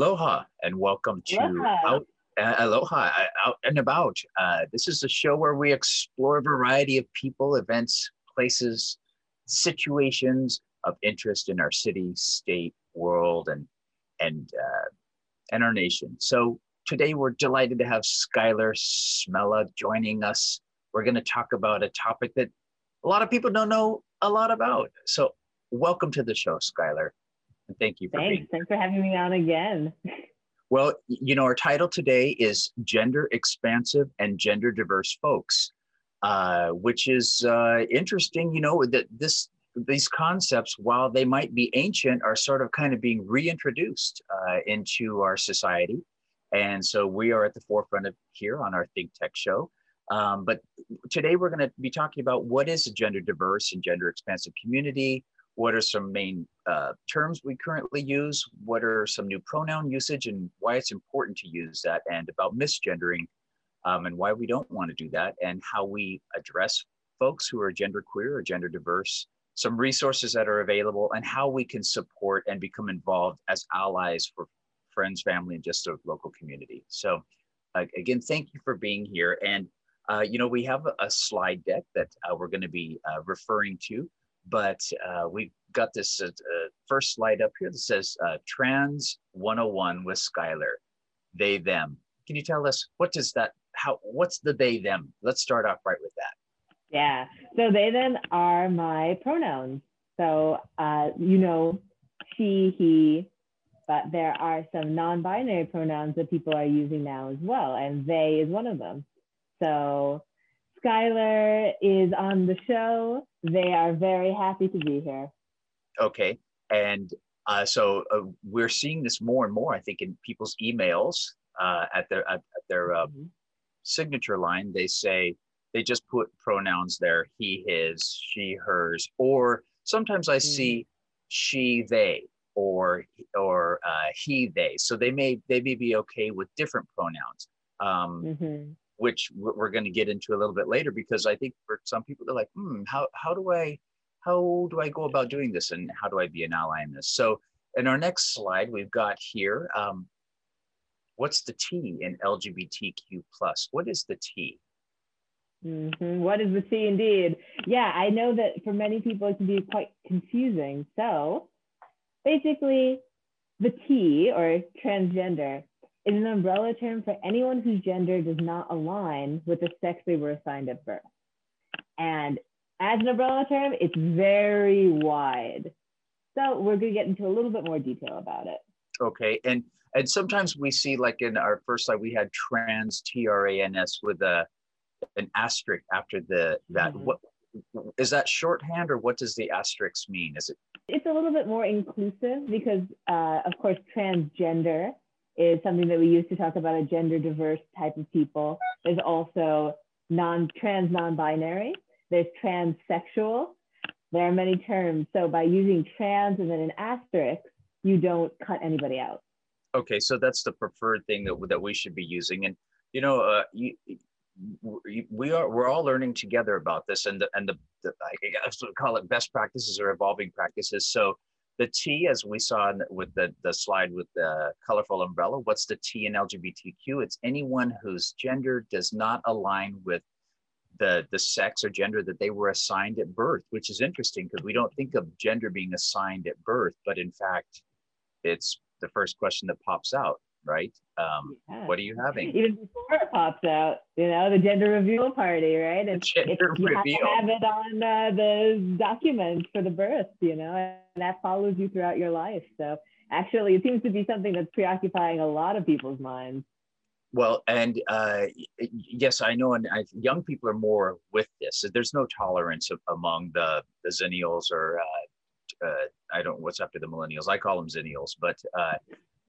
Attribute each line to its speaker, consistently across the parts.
Speaker 1: Aloha and welcome to
Speaker 2: Aloha.
Speaker 1: Out, uh, Aloha uh, Out and About. Uh, this is a show where we explore a variety of people, events, places, situations of interest in our city, state, world, and and uh, and our nation. So today we're delighted to have Skylar Smella joining us. We're going to talk about a topic that a lot of people don't know a lot about. So welcome to the show, Skylar. And thank you for being
Speaker 2: Thanks. Thanks for having me on again.
Speaker 1: Well, you know, our title today is Gender Expansive and Gender Diverse Folks, uh, which is uh, interesting. You know, that this these concepts, while they might be ancient, are sort of kind of being reintroduced uh, into our society. And so we are at the forefront of here on our Think Tech show. Um, but today we're going to be talking about what is a gender diverse and gender expansive community, what are some main uh, terms we currently use, what are some new pronoun usage and why it's important to use that, and about misgendering um, and why we don't want to do that, and how we address folks who are genderqueer or gender diverse, some resources that are available, and how we can support and become involved as allies for friends, family, and just a local community. So, uh, again, thank you for being here. And uh, you know, we have a, a slide deck that uh, we're going to be uh, referring to but uh, we've got this uh, uh, first slide up here that says uh, Trans 101 with Skylar, they, them. Can you tell us what does that, how, what's the they, them? Let's start off right with that.
Speaker 2: Yeah. So they then are my pronouns. So uh, you know, she, he, but there are some non-binary pronouns that people are using now as well, and they is one of them. So Skylar is on the show. They are very happy to be here.
Speaker 1: Okay. And uh, so uh, we're seeing this more and more, I think, in people's emails uh, at their, at, at their uh,
Speaker 2: Mhm.
Speaker 1: signature line. They say, they just put pronouns there, he, his, she, hers, or sometimes I see she, they, or or uh, he, they. So they may they may be okay with different pronouns, um,
Speaker 2: Mhm.
Speaker 1: Which we're, going to get into a little bit later because I think for some people they're like, hmm, how how do I how do I go about doing this and how do I be an ally in this? So in our next slide, we've got here, um, what's the T in LGBTQ plus? What is the T?
Speaker 2: Mhm. What is the T indeed? Yeah, I know that for many people it can be quite confusing. So basically, the T or transgender is an umbrella term for anyone whose gender does not align with the sex they were assigned at birth. And as an umbrella term, it's very wide. So we're going to get into a little bit more detail about it.
Speaker 1: Okay, and and sometimes we see like in our first slide we had trans T R A N S with a an asterisk after the that.
Speaker 2: Mhm.
Speaker 1: What is that shorthand or what does the asterisk mean? Is it
Speaker 2: it's a little bit more inclusive because, uh, of course, transgender is something that we use to talk about a gender diverse type of people. There's also non trans non binary. There's transsexual. There are many terms. So by using trans and then an asterisk, you don't cut anybody out.
Speaker 1: okay? So that's the preferred thing that that we should be using. And you know, uh, you, we- are we're all learning together about this, and the and the, the I guess we call it best practices or evolving practices. So the T, as we saw with the the slide with the colorful umbrella, what's the T in LGBTQ? It's anyone whose gender does not align with the the sex or gender that they were assigned at birth, which is interesting because we don't think of gender being assigned at birth, but in fact, it's the first question that pops out, right? Um,
Speaker 2: Yeah.
Speaker 1: what are you having?
Speaker 2: Even before it pops out, you know, the gender reveal party, right? And
Speaker 1: Gender
Speaker 2: it's, you have to
Speaker 1: reveal.
Speaker 2: have it on uh, the document for the birth, you know, and that follows you throughout your life. So actually, it seems to be something that's preoccupying a lot of people's minds.
Speaker 1: Well, and uh, yes, I know, and I, young people are more with this. There's no tolerance a- among the the zennials or uh, uh, I don't what's after the millennials. I call them zennials, but uh,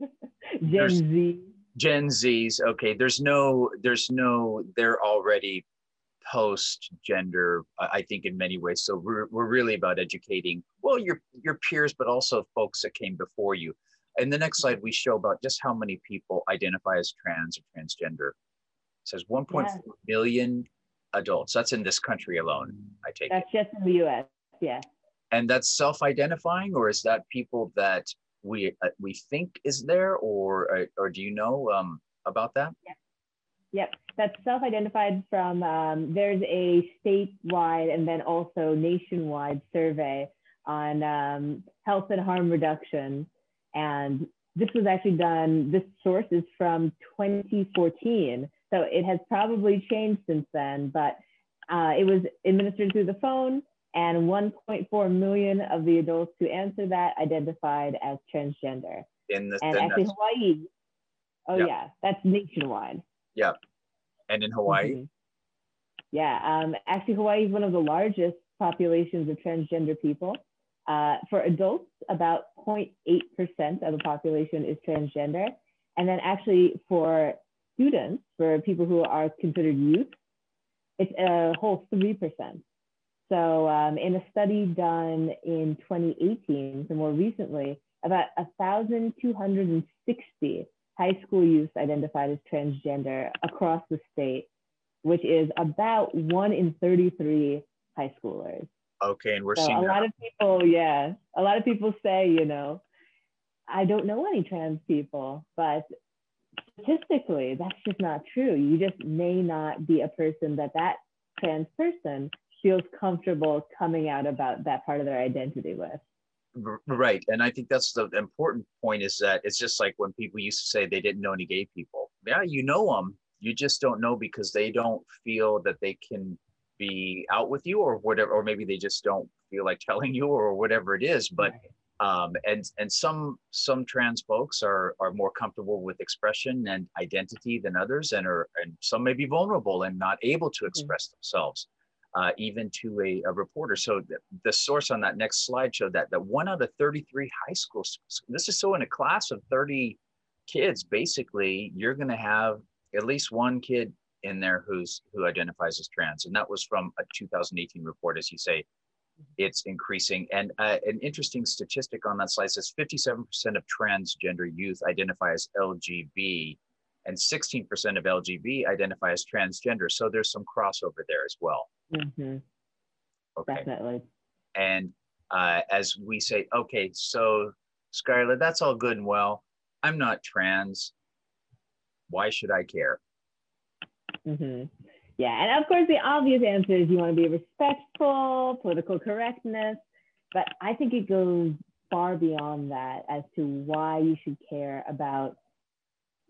Speaker 2: Gen
Speaker 1: There's-
Speaker 2: Z.
Speaker 1: Gen Zs. Okay, there's no, there's no, they're already post gender. I think in many ways. So we're we're really about educating well your your peers, but also folks that came before you. In the next slide, we show about just how many people identify as trans or transgender. It says 1.4
Speaker 2: Yeah.
Speaker 1: million adults. That's in this country alone. I take it.
Speaker 2: That's just in the US. Yeah.
Speaker 1: And that's self-identifying, or is that people that we uh, we think is there, or uh, or do you know um, about that?
Speaker 2: Yep. Yep, that's self-identified from. Um, there's a statewide and then also nationwide survey on um, health and harm reduction, and this was actually done. This source is from 2014, so it has probably changed since then. But uh, it was administered through the phone and 1.4 million of the adults who answered that identified as transgender.
Speaker 1: In the
Speaker 2: and actually Hawaii, oh yep. yeah, that's nationwide.
Speaker 1: Yep. And in Hawaii? Mm-hmm.
Speaker 2: Yeah, um, actually Hawaii is one of the largest populations of transgender people. Uh, for adults, about 0.8% of the population is transgender. And then actually for students, for people who are considered youth, it's a whole 3%. So um, in a study done in 2018, so more recently, about 1,260 high school youth identified as transgender across the state, which is about one in 33 high schoolers.
Speaker 1: Okay, and we're
Speaker 2: so
Speaker 1: seeing
Speaker 2: a lot of people, yeah, a lot of people say, you know, I don't know any trans people, but statistically, that's just not true. You just may not be a person that that trans person feels comfortable coming out about that part of their identity with.
Speaker 1: Right. And I think that's the important point is that it's just like when people used to say they didn't know any gay people. Yeah, you know them. You just don't know because they don't feel that they can be out with you or whatever, or maybe they just don't feel like telling you or whatever it is. But um, and and some some trans folks are are more comfortable with expression and identity than others, and are and some may be vulnerable and not able to express mm-hmm. themselves uh, even to a, a reporter. So the, the, source on that next slide showed that that one out of 33 high school schools, this is so in a class of 30 kids, basically you're going to have at least one kid in there who's who identifies as trans, and that was from a 2018 report, as you say. It's increasing, and uh, an interesting statistic on that slide says 57% of transgender youth identify as LGB, and 16% of LGB identify as transgender. So there's some crossover there as well.
Speaker 2: Mm-hmm. Okay. Definitely.
Speaker 1: And uh, as we say, okay, so Skylar, that's all good and well. I'm not trans. Why should I care?
Speaker 2: Mm-hmm. Yeah, and of course, the obvious answer is you want to be respectful, political correctness, but I think it goes far beyond that as to why you should care about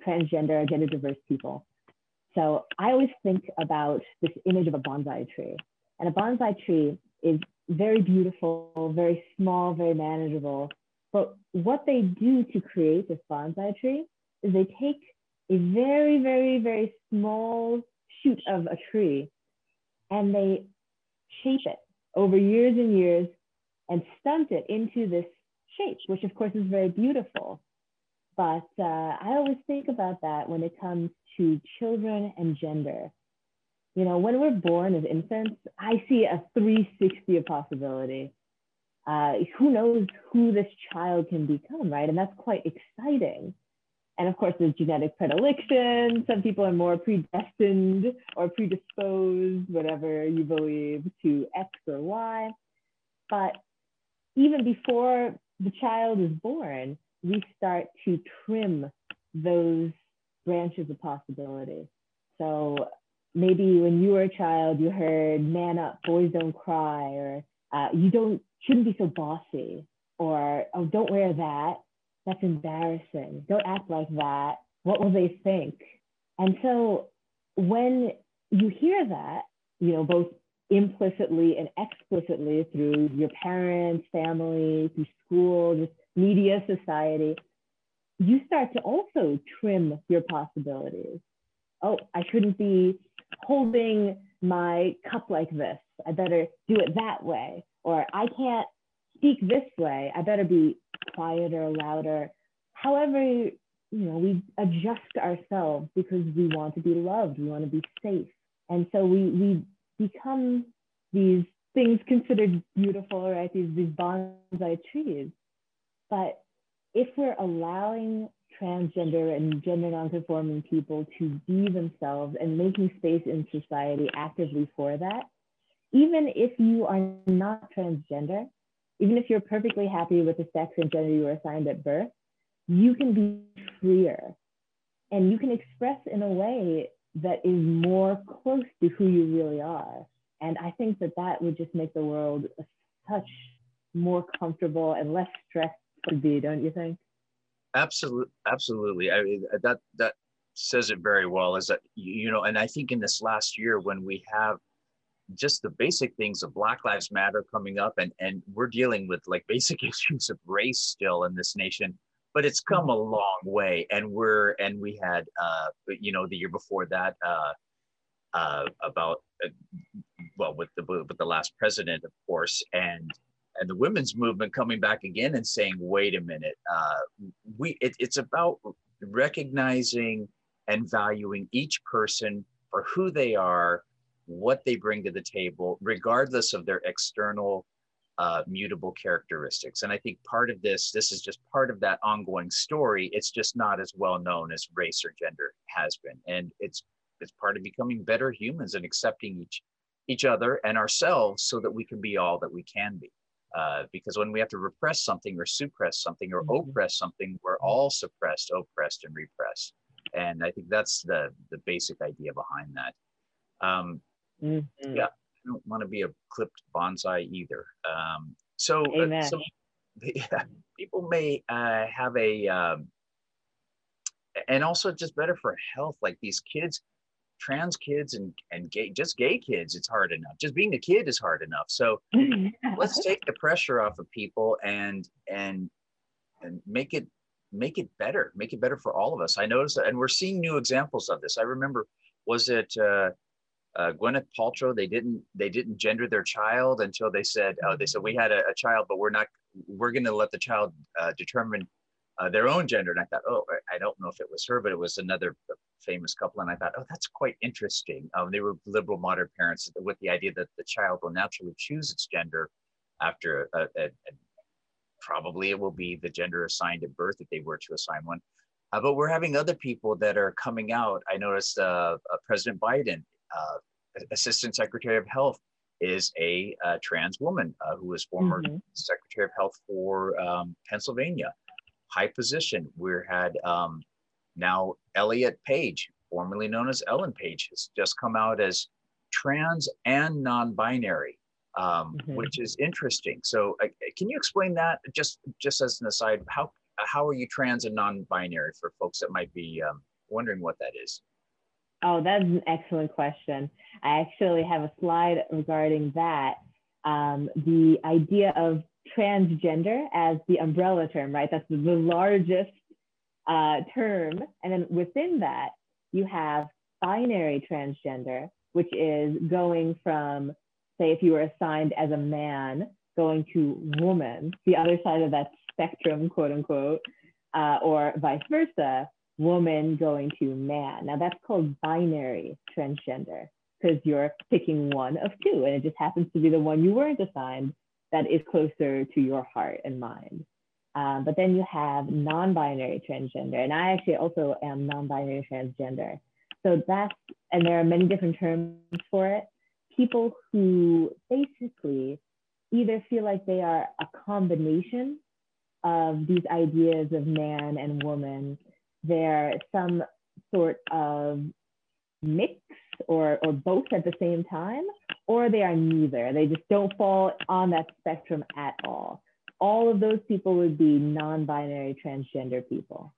Speaker 2: transgender, gender diverse people. So I always think about this image of a bonsai tree. And a bonsai tree is very beautiful, very small, very manageable. But what they do to create this bonsai tree is they take a very, very, very small shoot of a tree and they shape it over years and years and stunt it into this shape, which of course is very beautiful. But uh, I always think about that when it comes to children and gender. You know, when we're born as infants, I see a 360 of possibility. Uh, who knows who this child can become, right? And that's quite exciting. And of course, there's genetic predilection. Some people are more predestined or predisposed, whatever you believe, to X or Y. But even before the child is born, we start to trim those branches of possibility. So maybe when you were a child, you heard "man up, boys don't cry," or uh, "you don't shouldn't be so bossy," or "oh, don't wear that, that's embarrassing. Don't act like that. What will they think?" And so when you hear that, you know, both implicitly and explicitly through your parents, family, through school, just media society, you start to also trim your possibilities. Oh, I shouldn't be holding my cup like this. I better do it that way. Or I can't speak this way. I better be quieter, louder. However, you know, we adjust ourselves because we want to be loved, we want to be safe. And so we, we become these things considered beautiful, right? These, these bonsai trees. But if we're allowing transgender and gender nonconforming people to be themselves and making space in society actively for that, even if you are not transgender, even if you're perfectly happy with the sex and gender you were assigned at birth, you can be freer and you can express in a way that is more close to who you really are. And I think that that would just make the world such more comfortable and less stressed to be, don't you think?
Speaker 1: Absolutely, absolutely. I mean, that that says it very well. Is that you know, and I think in this last year when we have just the basic things of Black Lives Matter coming up, and and we're dealing with like basic issues of race still in this nation, but it's come a long way, and we're and we had uh, you know the year before that uh, uh, about uh, well with the with the last president, of course, and and the women's movement coming back again and saying, wait a minute, uh, we it, it's about recognizing and valuing each person for who they are, what they bring to the table, regardless of their external uh, mutable characteristics. And I think part of this, this is just part of that ongoing story. It's just not as well known as race or gender has been, and it's it's part of becoming better humans and accepting each each other and ourselves so that we can be all that we can be. Uh, because when we have to repress something or suppress something or mm-hmm. oppress something, we're all suppressed, oppressed, and repressed. And I think that's the the basic idea behind that. Um, mm-hmm. Yeah, I don't want to be a clipped bonsai either. Um, so, uh, so yeah, people may uh, have a, um, and also just better for health. Like these kids, trans kids and and gay just gay kids it's hard enough. Just being a kid is hard enough. So let's take the pressure off of people and and and make it make it better make it better for all of us. I noticed that and we're seeing new examples of this. I remember was it uh, uh, Gwyneth Paltrow, they didn't they didn't gender their child until they said oh they said we had a, a child, but we're not we're going to let the child uh, determine uh, their own gender. And I thought, oh, I don't know if it was her, but it was another famous couple. And I thought, oh, that's quite interesting. Um, they were liberal modern parents with the idea that the child will naturally choose its gender after a, a, a probably it will be the gender assigned at birth if they were to assign one. Uh, but we're having other people that are coming out. I noticed uh, uh President Biden, uh, Assistant Secretary of Health, is a, trans woman uh, who was former mm-hmm. Secretary of Health for um, Pennsylvania high position. We had um, now Elliot Page, formerly known as Ellen Page, has just come out as trans and non-binary, um, mm-hmm. which is interesting. So, uh, can you explain that just just as an aside? How how are you trans and non-binary for folks that might be um, wondering what that is?
Speaker 2: Oh, that's an excellent question. I actually have a slide regarding that. Um, the idea of transgender as the umbrella term, right? That's the largest uh, term. And then within that, you have binary transgender, which is going from, say, if you were assigned as a man, going to woman, the other side of that spectrum, quote unquote, uh, or vice versa, woman going to man. Now that's called binary transgender because you're picking one of two, and it just happens to be the one you weren't assigned that is closer to your heart and mind. Um, but then you have non-binary transgender, and I actually also am non-binary transgender. So that's, and there are many different terms for it. People who basically either feel like they are a combination of these ideas of man and woman. They're some sort of mix or, or both at the same time, or they are neither. They just don't fall on that spectrum at all. All of those people would be non binary transgender people.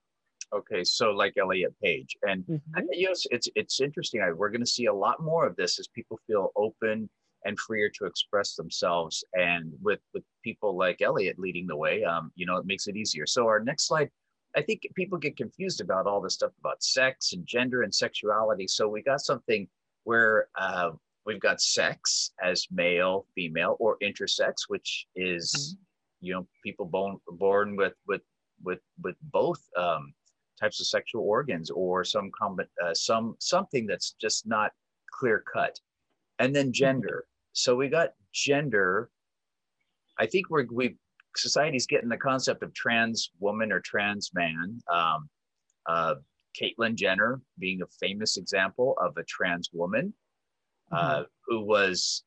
Speaker 1: Okay, so like Elliot Page, and mm-hmm. yes, it's it's interesting. I, we're going to see a lot more of this as people feel open and freer to express themselves, and with with people like Elliot leading the way, um, you know, it makes it easier. So our next slide, I think people get confused about all this stuff about sex and gender and sexuality. So we got something where uh, we've got sex as male, female, or intersex, which is mm-hmm. you know people born born with with with with both um, types of sexual organs or some uh, some something that's just not clear cut, and then mm-hmm. gender. So we got gender. I think we're we society's getting the concept of trans woman or trans man. Um, uh, Caitlyn Jenner being a famous example of a trans woman uh, mm-hmm. who was,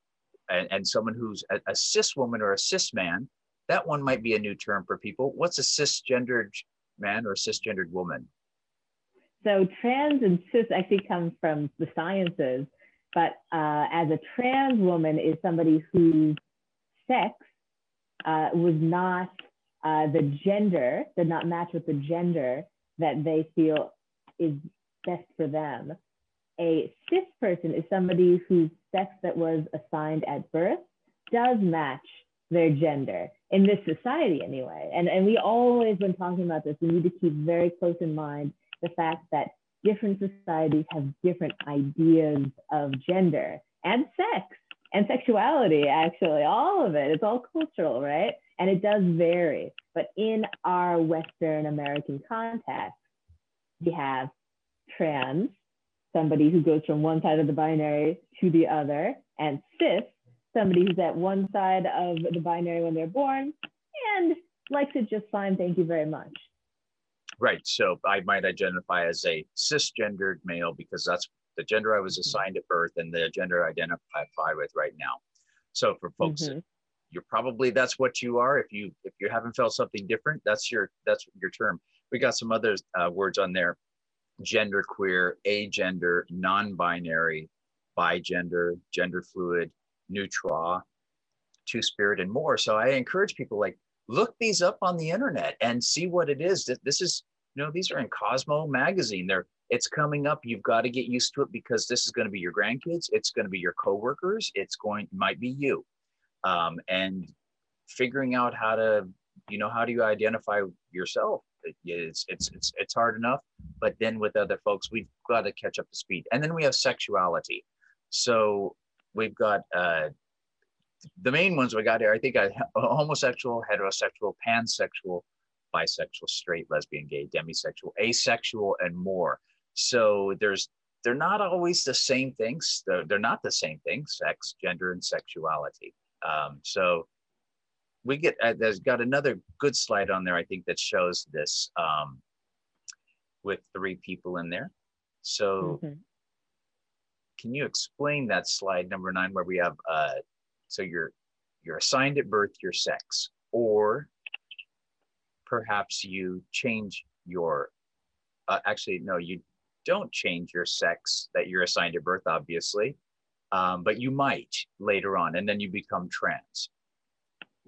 Speaker 1: and, and, someone who's a, a, cis woman or a cis man that one might be a new term for people. What's a cisgendered man or a cisgendered woman?
Speaker 2: So trans and cis actually come from the sciences, but uh, as a trans woman is somebody whose sex uh, was not uh, the gender, did not match with the gender that they feel is best for them. A cis person is somebody whose sex that was assigned at birth does match their gender in this society anyway. And, and we always, when talking about this, we need to keep very close in mind the fact that different societies have different ideas of gender and sex and sexuality, actually, all of it. It's all cultural, right? And it does vary. But in our Western American context, we have trans, somebody who goes from one side of the binary to the other, and cis, somebody who's at one side of the binary when they're born and likes it just fine. Thank you very much.
Speaker 1: Right. So I might identify as a cisgendered male because that's the gender I was mm-hmm. assigned at birth and the gender I identify with right now. So for folks, mm-hmm. you're probably that's what you are. If you if you haven't felt something different, that's your that's your term. We got some other uh, words on there: gender queer, agender, non-binary, bigender, gender fluid, neutral, two spirit, and more. So I encourage people like look these up on the internet and see what it is. This is, you know, these are in Cosmo magazine. They're it's coming up. You've got to get used to it because this is going to be your grandkids. It's going to be your coworkers. It's going might be you, um, and figuring out how to, you know, how do you identify yourself? It's it's it's it's hard enough, but then with other folks, we've got to catch up to speed. And then we have sexuality. So we've got uh, the main ones we got here. I think a homosexual, heterosexual, pansexual, bisexual, straight, lesbian, gay, demisexual, asexual, and more. So there's they're not always the same things. They're, they're not the same things: sex, gender, and sexuality. Um, so we get uh, there's got another good slide on there. I think that shows this um, with three people in there. So. Mm-hmm can you explain that slide number nine where we have uh, so you're you're assigned at birth your sex, or perhaps you change your uh, actually no you don't change your sex that you're assigned at birth obviously um, but you might later on and then you become trans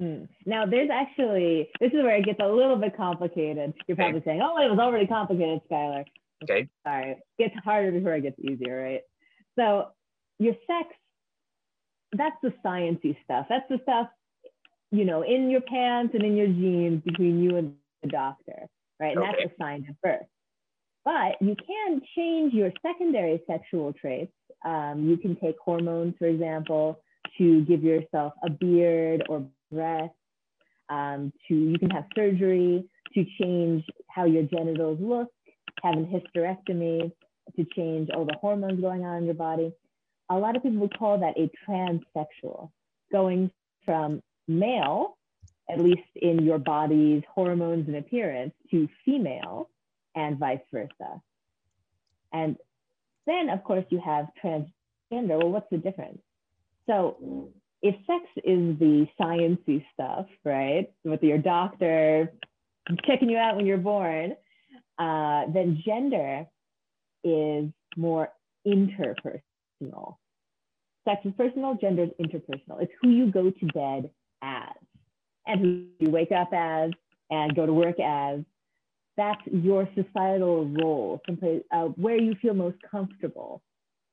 Speaker 2: Mm. Now, there's actually, this is where it gets a little bit complicated. You're probably okay. saying, oh, it was already complicated, Skylar.
Speaker 1: Okay.
Speaker 2: Sorry. It gets harder before it gets easier, right? So your sex, that's the sciencey stuff. That's the stuff, you know, in your pants and in your jeans between you and the doctor, right? And okay. that's a sign of birth. But you can change your secondary sexual traits. Um, you can take hormones, for example, to give yourself a beard or breasts. Um, to you can have surgery to change how your genitals look, have a hysterectomy to change all the hormones going on in your body. A lot of people would call that a transsexual, going from male, at least in your body's hormones and appearance, to female and vice versa. And then, of course, you have transgender. Well, what's the difference? So, if sex is the sciencey stuff, right, with your doctor checking you out when you're born, uh, then gender is more interpersonal. Sex is personal, gender is interpersonal. It's who you go to bed as and who you wake up as and go to work as. That's your societal role, someplace, uh, where you feel most comfortable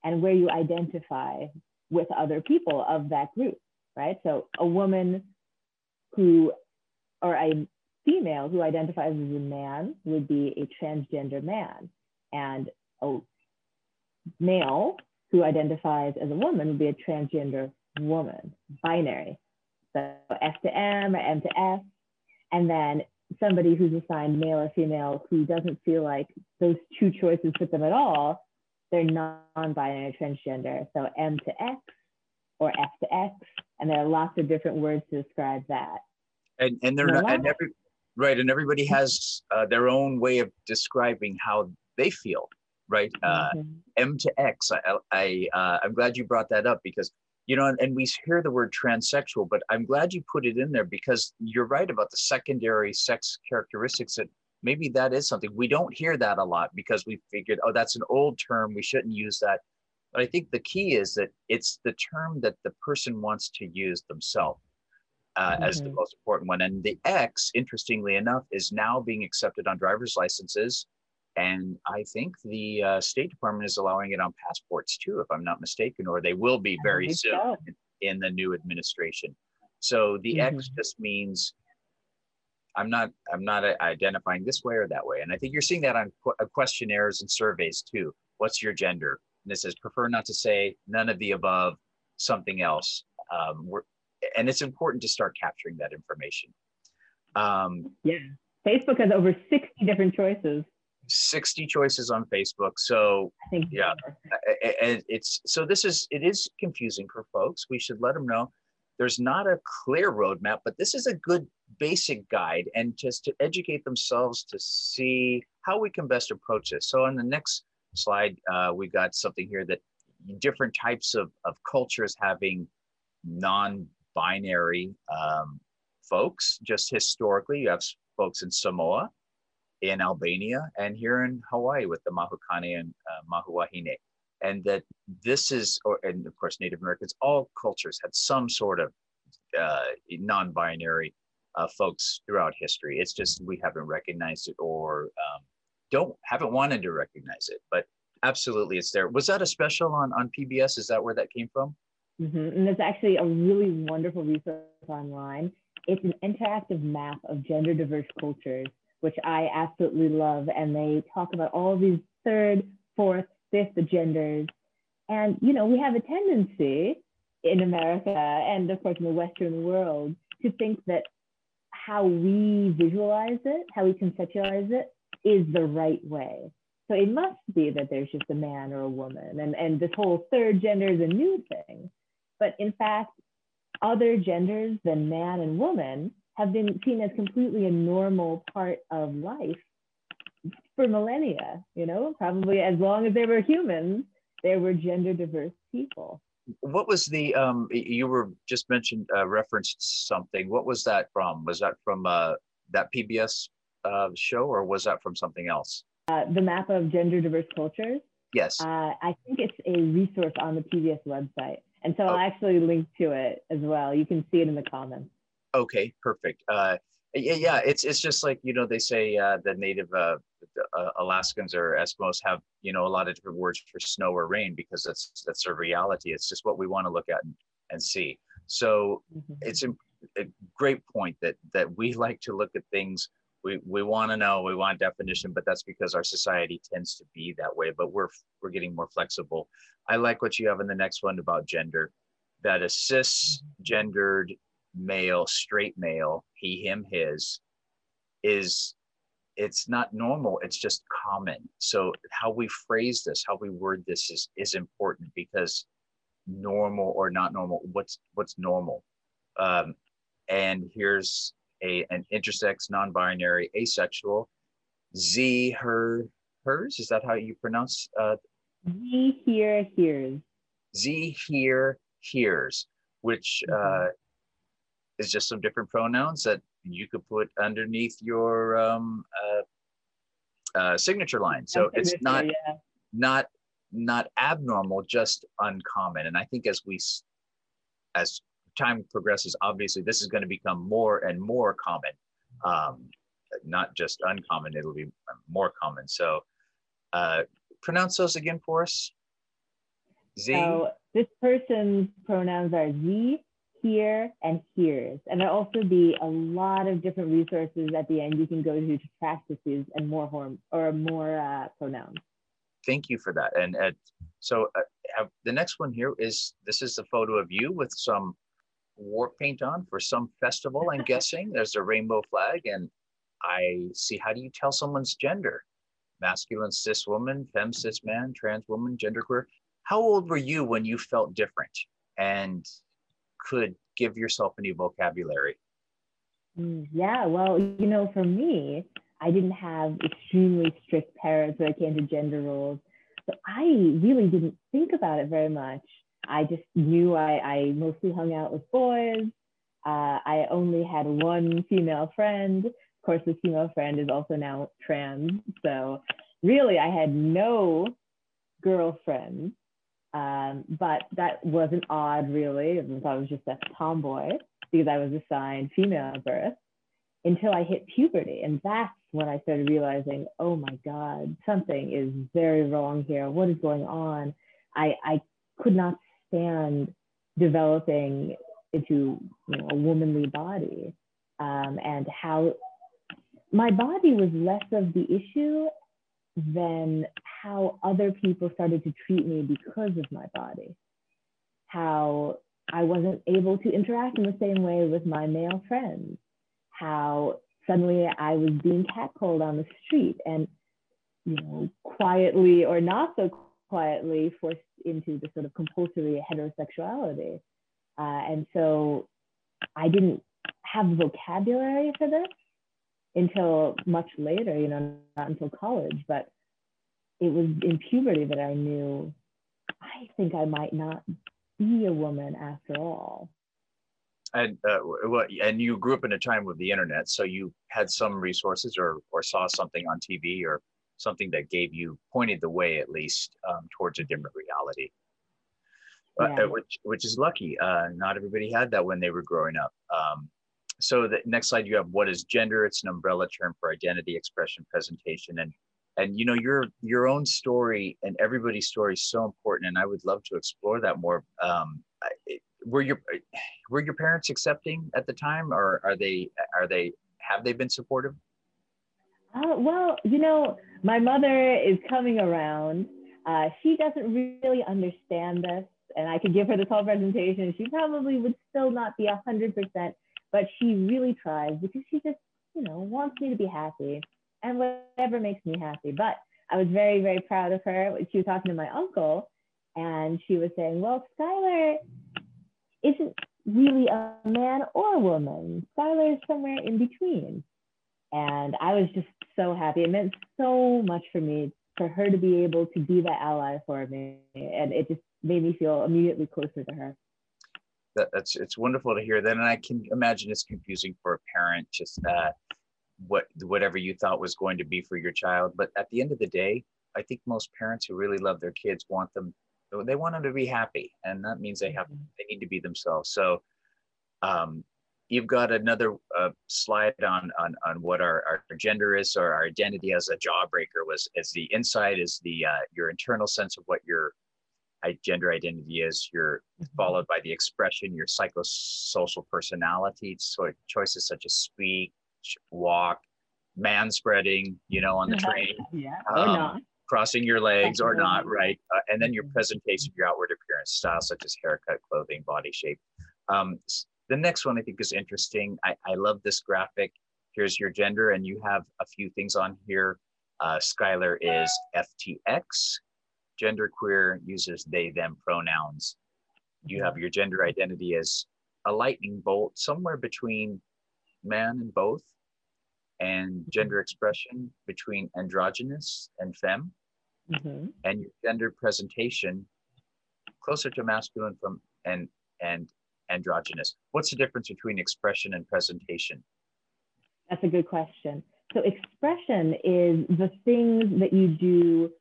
Speaker 2: and where you identify with other people of that group, right? So a woman who, or a female who identifies as a man would be a transgender man. And a male who identifies as a woman would be a transgender woman, binary. So F to M or M to S. And then somebody who's assigned male or female who doesn't feel like those two choices fit them at all, they're non-binary transgender. So M to X or F to X. And there are lots of different words to describe that.
Speaker 1: And, and they're not, and every, right. And everybody has uh, their own way of describing how they feel right? Uh, mm-hmm. M to X. I, I uh, I'm glad you brought that up because you know, and, and we hear the word transsexual, but I'm glad you put it in there because you're right about the secondary sex characteristics that maybe that is something we don't hear that a lot because we figured, oh, that's an old term. We shouldn't use that. But I think the key is that it's the term that the person wants to use themselves uh, mm-hmm. as the mm-hmm. most important one. And the X, interestingly enough, is now being accepted on driver's licenses. And I think the uh, State Department is allowing it on passports too, if I'm not mistaken, or they will be very soon so. in the new administration. So the mm-hmm. X just means I'm not I'm not identifying this way or that way. And I think you're seeing that on qu- uh, questionnaires and surveys too. What's your gender? And it says prefer not to say none of the above, something else. Um, and it's important to start capturing that information.
Speaker 2: Um, yeah, Facebook has over 60 different choices.
Speaker 1: 60 choices on Facebook. So yeah, and it's so this is it is confusing for folks. We should let them know there's not a clear roadmap, but this is a good basic guide and just to educate themselves to see how we can best approach this. So on the next slide, uh, we got something here that different types of, of cultures having non-binary um, folks. Just historically, you have folks in Samoa, in Albania, and here in Hawaii with the Mahukane and uh, Mahuahine and that this is, or, and of course, Native Americans, all cultures had some sort of uh, non-binary uh, folks throughout history. It's just we haven't recognized it or um, don't haven't wanted to recognize it, but absolutely, it's there. Was that a special on on PBS? Is that where that came from?
Speaker 2: Mm-hmm. And it's actually a really wonderful resource online. It's an interactive map of gender diverse cultures, which I absolutely love. And they talk about all these third, fourth, fifth genders. And, you know, we have a tendency in America and, of course, in the Western world to think that how we visualize it, how we conceptualize it, is the right way. So it must be that there's just a man or a woman, and, and this whole third gender is a new thing. But in fact, other genders than man and woman have been seen as completely a normal part of life for millennia, you know, probably as long as they were humans, they were gender diverse people.
Speaker 1: What was the, um, you were just mentioned, uh, referenced something. What was that from? Was that from uh, that PBS uh, show or was that from something else?
Speaker 2: Uh, the map of gender diverse cultures.
Speaker 1: Yes.
Speaker 2: Uh, I think it's a resource on the PBS website. And so oh. I'll actually link to it as well. You can see it in the comments.
Speaker 1: Okay, perfect. Uh, yeah, yeah, it's it's just like you know they say uh, the native uh, uh, Alaskans or Eskimos have you know a lot of different words for snow or rain because that's that's their reality. It's just what we want to look at and, and see. So mm-hmm. it's a, great point that that we like to look at things. We we want to know, we want definition, but that's because our society tends to be that way. But we're we're getting more flexible. I like what you have in the next one about gender. That a cisgendered male, straight male, he, him, his, is it's not normal it's just common. So how we phrase this how we word this is is important because normal or not normal what's what's normal? Um, and here's a an intersex non-binary asexual z her hers is that how you pronounce uh
Speaker 2: z here hears
Speaker 1: z here hears which mm-hmm. uh is just some different pronouns that you could put underneath your um, uh, uh, signature line. So it's not yeah. not not abnormal, just uncommon. And I think as we as time progresses, obviously this is going to become more and more common, um, not just uncommon. It'll be more common. So uh, pronounce those again for us.
Speaker 2: Z. So this person's pronouns are Z, here and here's. And there'll also be a lot of different resources at the end you can go to to practices and more horm or more uh, pronouns.
Speaker 1: Thank you for that. And uh, so uh, the next one here is this is a photo of you with some war paint on for some festival. I'm guessing there's a rainbow flag, and I see. How do you tell someone's gender? Masculine cis woman, femme cis man, trans woman, genderqueer. How old were you when you felt different? And could give yourself a new vocabulary?
Speaker 2: Mm, yeah, well, you know, for me, I didn't have extremely strict parents when it came to gender roles. So I really didn't think about it very much I just knew I, I mostly hung out with boys. Uh, I only had one female friend. Of course, this female friend is also now trans. So really, I had no girlfriends. Um, but that wasn't odd, really. I thought was just a tomboy because I was assigned female at birth until I hit puberty. And that's when I started realizing, oh my God, something is very wrong here. What is going on? I, I could not stand developing into you know, a womanly body um, and how my body was less of the issue than how other people started to treat me because of my body. How I wasn't able to interact in the same way with my male friends. How suddenly I was being catcalled on the street and, you know, quietly or not so quietly forced into the sort of compulsory heterosexuality. Uh, and so I didn't have vocabulary for this until much later, you know, not until college, but it was in puberty that I knew I think I might not be a woman after all.
Speaker 1: And uh, well, and you grew up in a time with the internet, so you had some resources, or or saw something on TV, or something that gave you pointed the way at least um, towards a different reality. Uh, yeah. Uh, which which is lucky. Uh, not everybody had that when they were growing up. Um, so the next slide you have what is gender? It's an umbrella term for identity, expression, presentation, and and you know your your own story and everybody's story is so important, and I would love to explore that more. Um, were your were your parents accepting at the time, or are they are they have they been supportive?
Speaker 2: Uh, well, you know, my mother is coming around. Uh, she doesn't really understand this and I could give her this whole presentation, she probably would still not be a hundred percent, but she really tries because she just, you know, wants me to be happy and whatever makes me happy. But I was very, very proud of her. She was talking to my uncle and she was saying, well, Skylar isn't really a man or a woman. Skylar is somewhere in between. And I was just so happy. It meant so much for me for her to be able to be that ally for me. And it just made me feel immediately closer to her.
Speaker 1: That, that's it's wonderful to hear that, and I can imagine it's confusing for a parent just uh, what whatever you thought was going to be for your child. But at the end of the day, I think most parents who really love their kids want them they want them to be happy, and that means they have mm-hmm. they need to be themselves. So. Um, you've got another uh, slide on, on on what our, our gender is or our identity as a jawbreaker was as the inside is the uh, your internal sense of what your gender identity is. You're mm-hmm. followed by the expression, your psychosocial personality, so choices such as speak, walk, man spreading, you know, on the train.
Speaker 2: yeah, or um, not.
Speaker 1: Crossing your legs or not, right? Uh, and then your mm-hmm. presentation, your outward appearance, style such as haircut, clothing, body shape. Um, the next one I think is interesting. I, I love this graphic. Here's your gender, and you have a few things on here. Uh, Skylar is FTX, genderqueer uses they, them pronouns. You have your gender identity as a lightning bolt somewhere between man and both, and gender expression between androgynous and femme, mm-hmm. and your gender presentation closer to masculine from and and androgynous. What's the difference between expression and presentation?
Speaker 2: That's a good question. So expression is the things that you do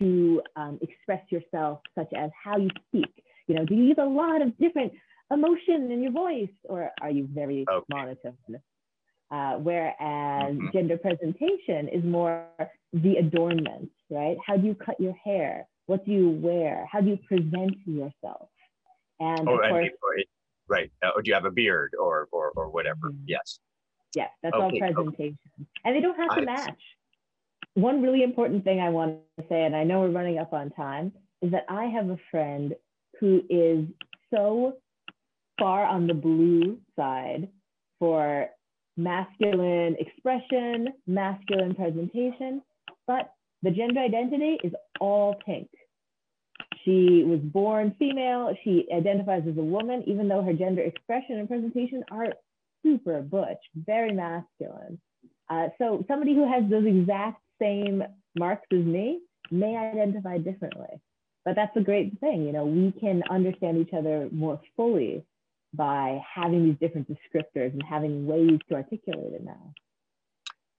Speaker 2: to um, express yourself, such as how you speak. You know, do you use a lot of different emotion in your voice, or are you very okay. monotone? Uh, whereas mm-hmm. gender presentation is more the adornment, right? How do you cut your hair? What do you wear? How do you present yourself?
Speaker 1: And oh, of course, and, right. Uh, or do you have a beard or or, or whatever? Mm-hmm. Yes.
Speaker 2: Yes, that's okay, all presentation. Okay. And they don't have to I, match one really important thing I want to say, and I know we're running up on time, is that I have a friend who is so far on the blue side for masculine expression, masculine presentation, but the gender identity is all pink. She was born female. She identifies as a woman, even though her gender expression and presentation are super butch, very masculine. Uh, so somebody who has those exact same marks as me may identify differently. but that's a great thing. You know, we can understand each other more fully by having these different descriptors and having ways to articulate it now.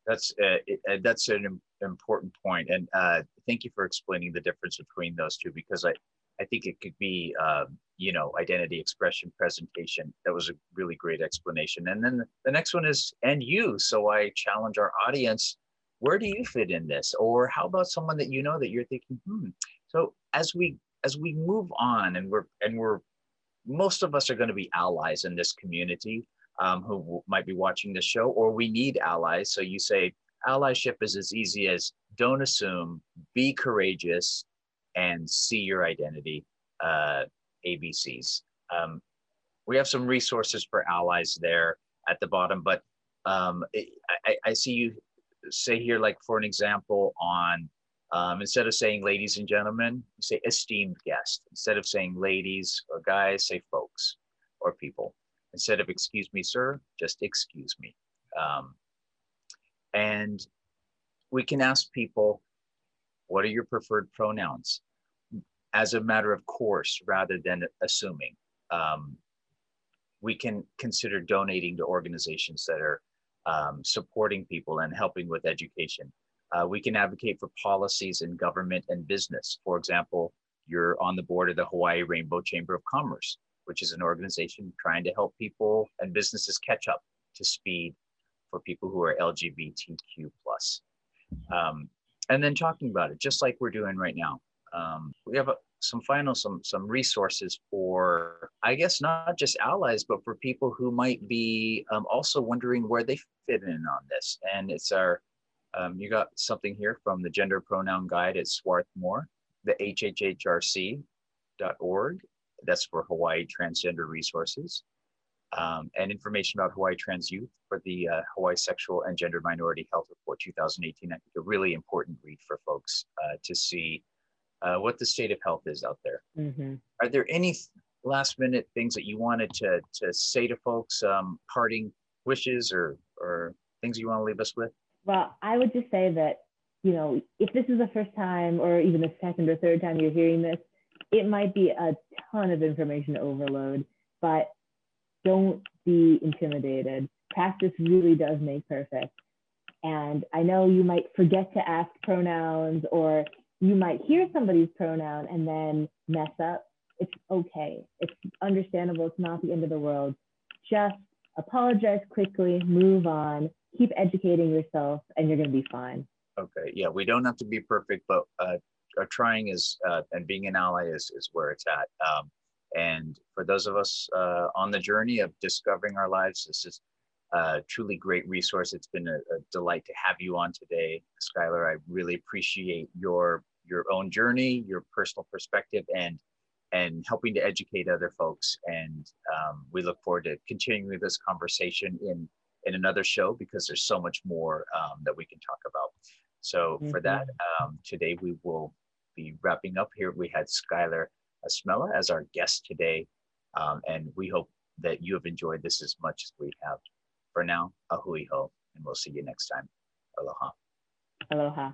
Speaker 1: That's uh, uh, that's an important point, and uh, thank you for explaining the difference between those two because I, I think it could be um, you know identity expression presentation. That was a really great explanation, and then the next one is and you. So I challenge our audience: where do you fit in this, or how about someone that you know that you're thinking, hmm. So as we as we move on, and we're and we're most of us are going to be allies in this community um, who might be watching the show, or we need allies. So you say allyship is as easy as don't assume, be courageous, and see your identity. Uh, ABCs. Um, we have some resources for allies there at the bottom, but um, I, I, see you say here, like for an example, on um, instead of saying ladies and gentlemen, you say esteemed guest. Instead of saying ladies or guys, say folks or people. Instead of excuse me, sir, just excuse me. Um, and we can ask people, what are your preferred pronouns? As a matter of course, rather than assuming. Um, we can consider donating to organizations that are um, supporting people and helping with education. Uh, we can advocate for policies in government and business. For example, you're on the board of the Hawaii Rainbow Chamber of Commerce, which is an organization trying to help people and businesses catch up to speed for people who are LGBTQ plus. Um, and then talking about it, just like we're doing right now. Um, we have a, some final some some resources for I guess not just allies, but for people who might be um, also wondering where they fit in on this. And it's our um, you got something here from the Gender Pronoun Guide at Swarthmore, the hhhrc.org. That's for Hawaii Transgender Resources. Um, and information about Hawaii Trans Youth for the uh, Hawaii Sexual and Gender Minority Health Report 2018. I think a really important read for folks uh, to see uh, what the state of health is out there. Mm-hmm. Are there any last minute things that you wanted to, to say to folks, um, parting wishes or, or things you want to leave us with?
Speaker 2: Well, I would just say that, you know, if this is the first time or even the second or third time you're hearing this, it might be a ton of information overload, but don't be intimidated. Practice really does make perfect. And I know you might forget to ask pronouns or you might hear somebody's pronoun and then mess up. It's okay. It's understandable. It's not the end of the world. Just apologize quickly, move on, keep educating yourself and you're going to be fine.
Speaker 1: Okay. Yeah. We don't have to be perfect, but uh, trying is, uh, and being an ally is, is where it's at. Um, and for those of us uh, on the journey of discovering our lives, this is a truly great resource. It's been a, a delight to have you on today, Skylar. I really appreciate your your own journey, your personal perspective, and and helping to educate other folks. And um, we look forward to continuing this conversation in in another show because there's so much more um, that we can talk about. So mm-hmm. for that, um, today we will be wrapping up here. We had Skylar Asmela as our guest today, um, and we hope that you have enjoyed this as much as we have. For now, a hui ho, and we'll see you next time. Aloha.
Speaker 2: Aloha.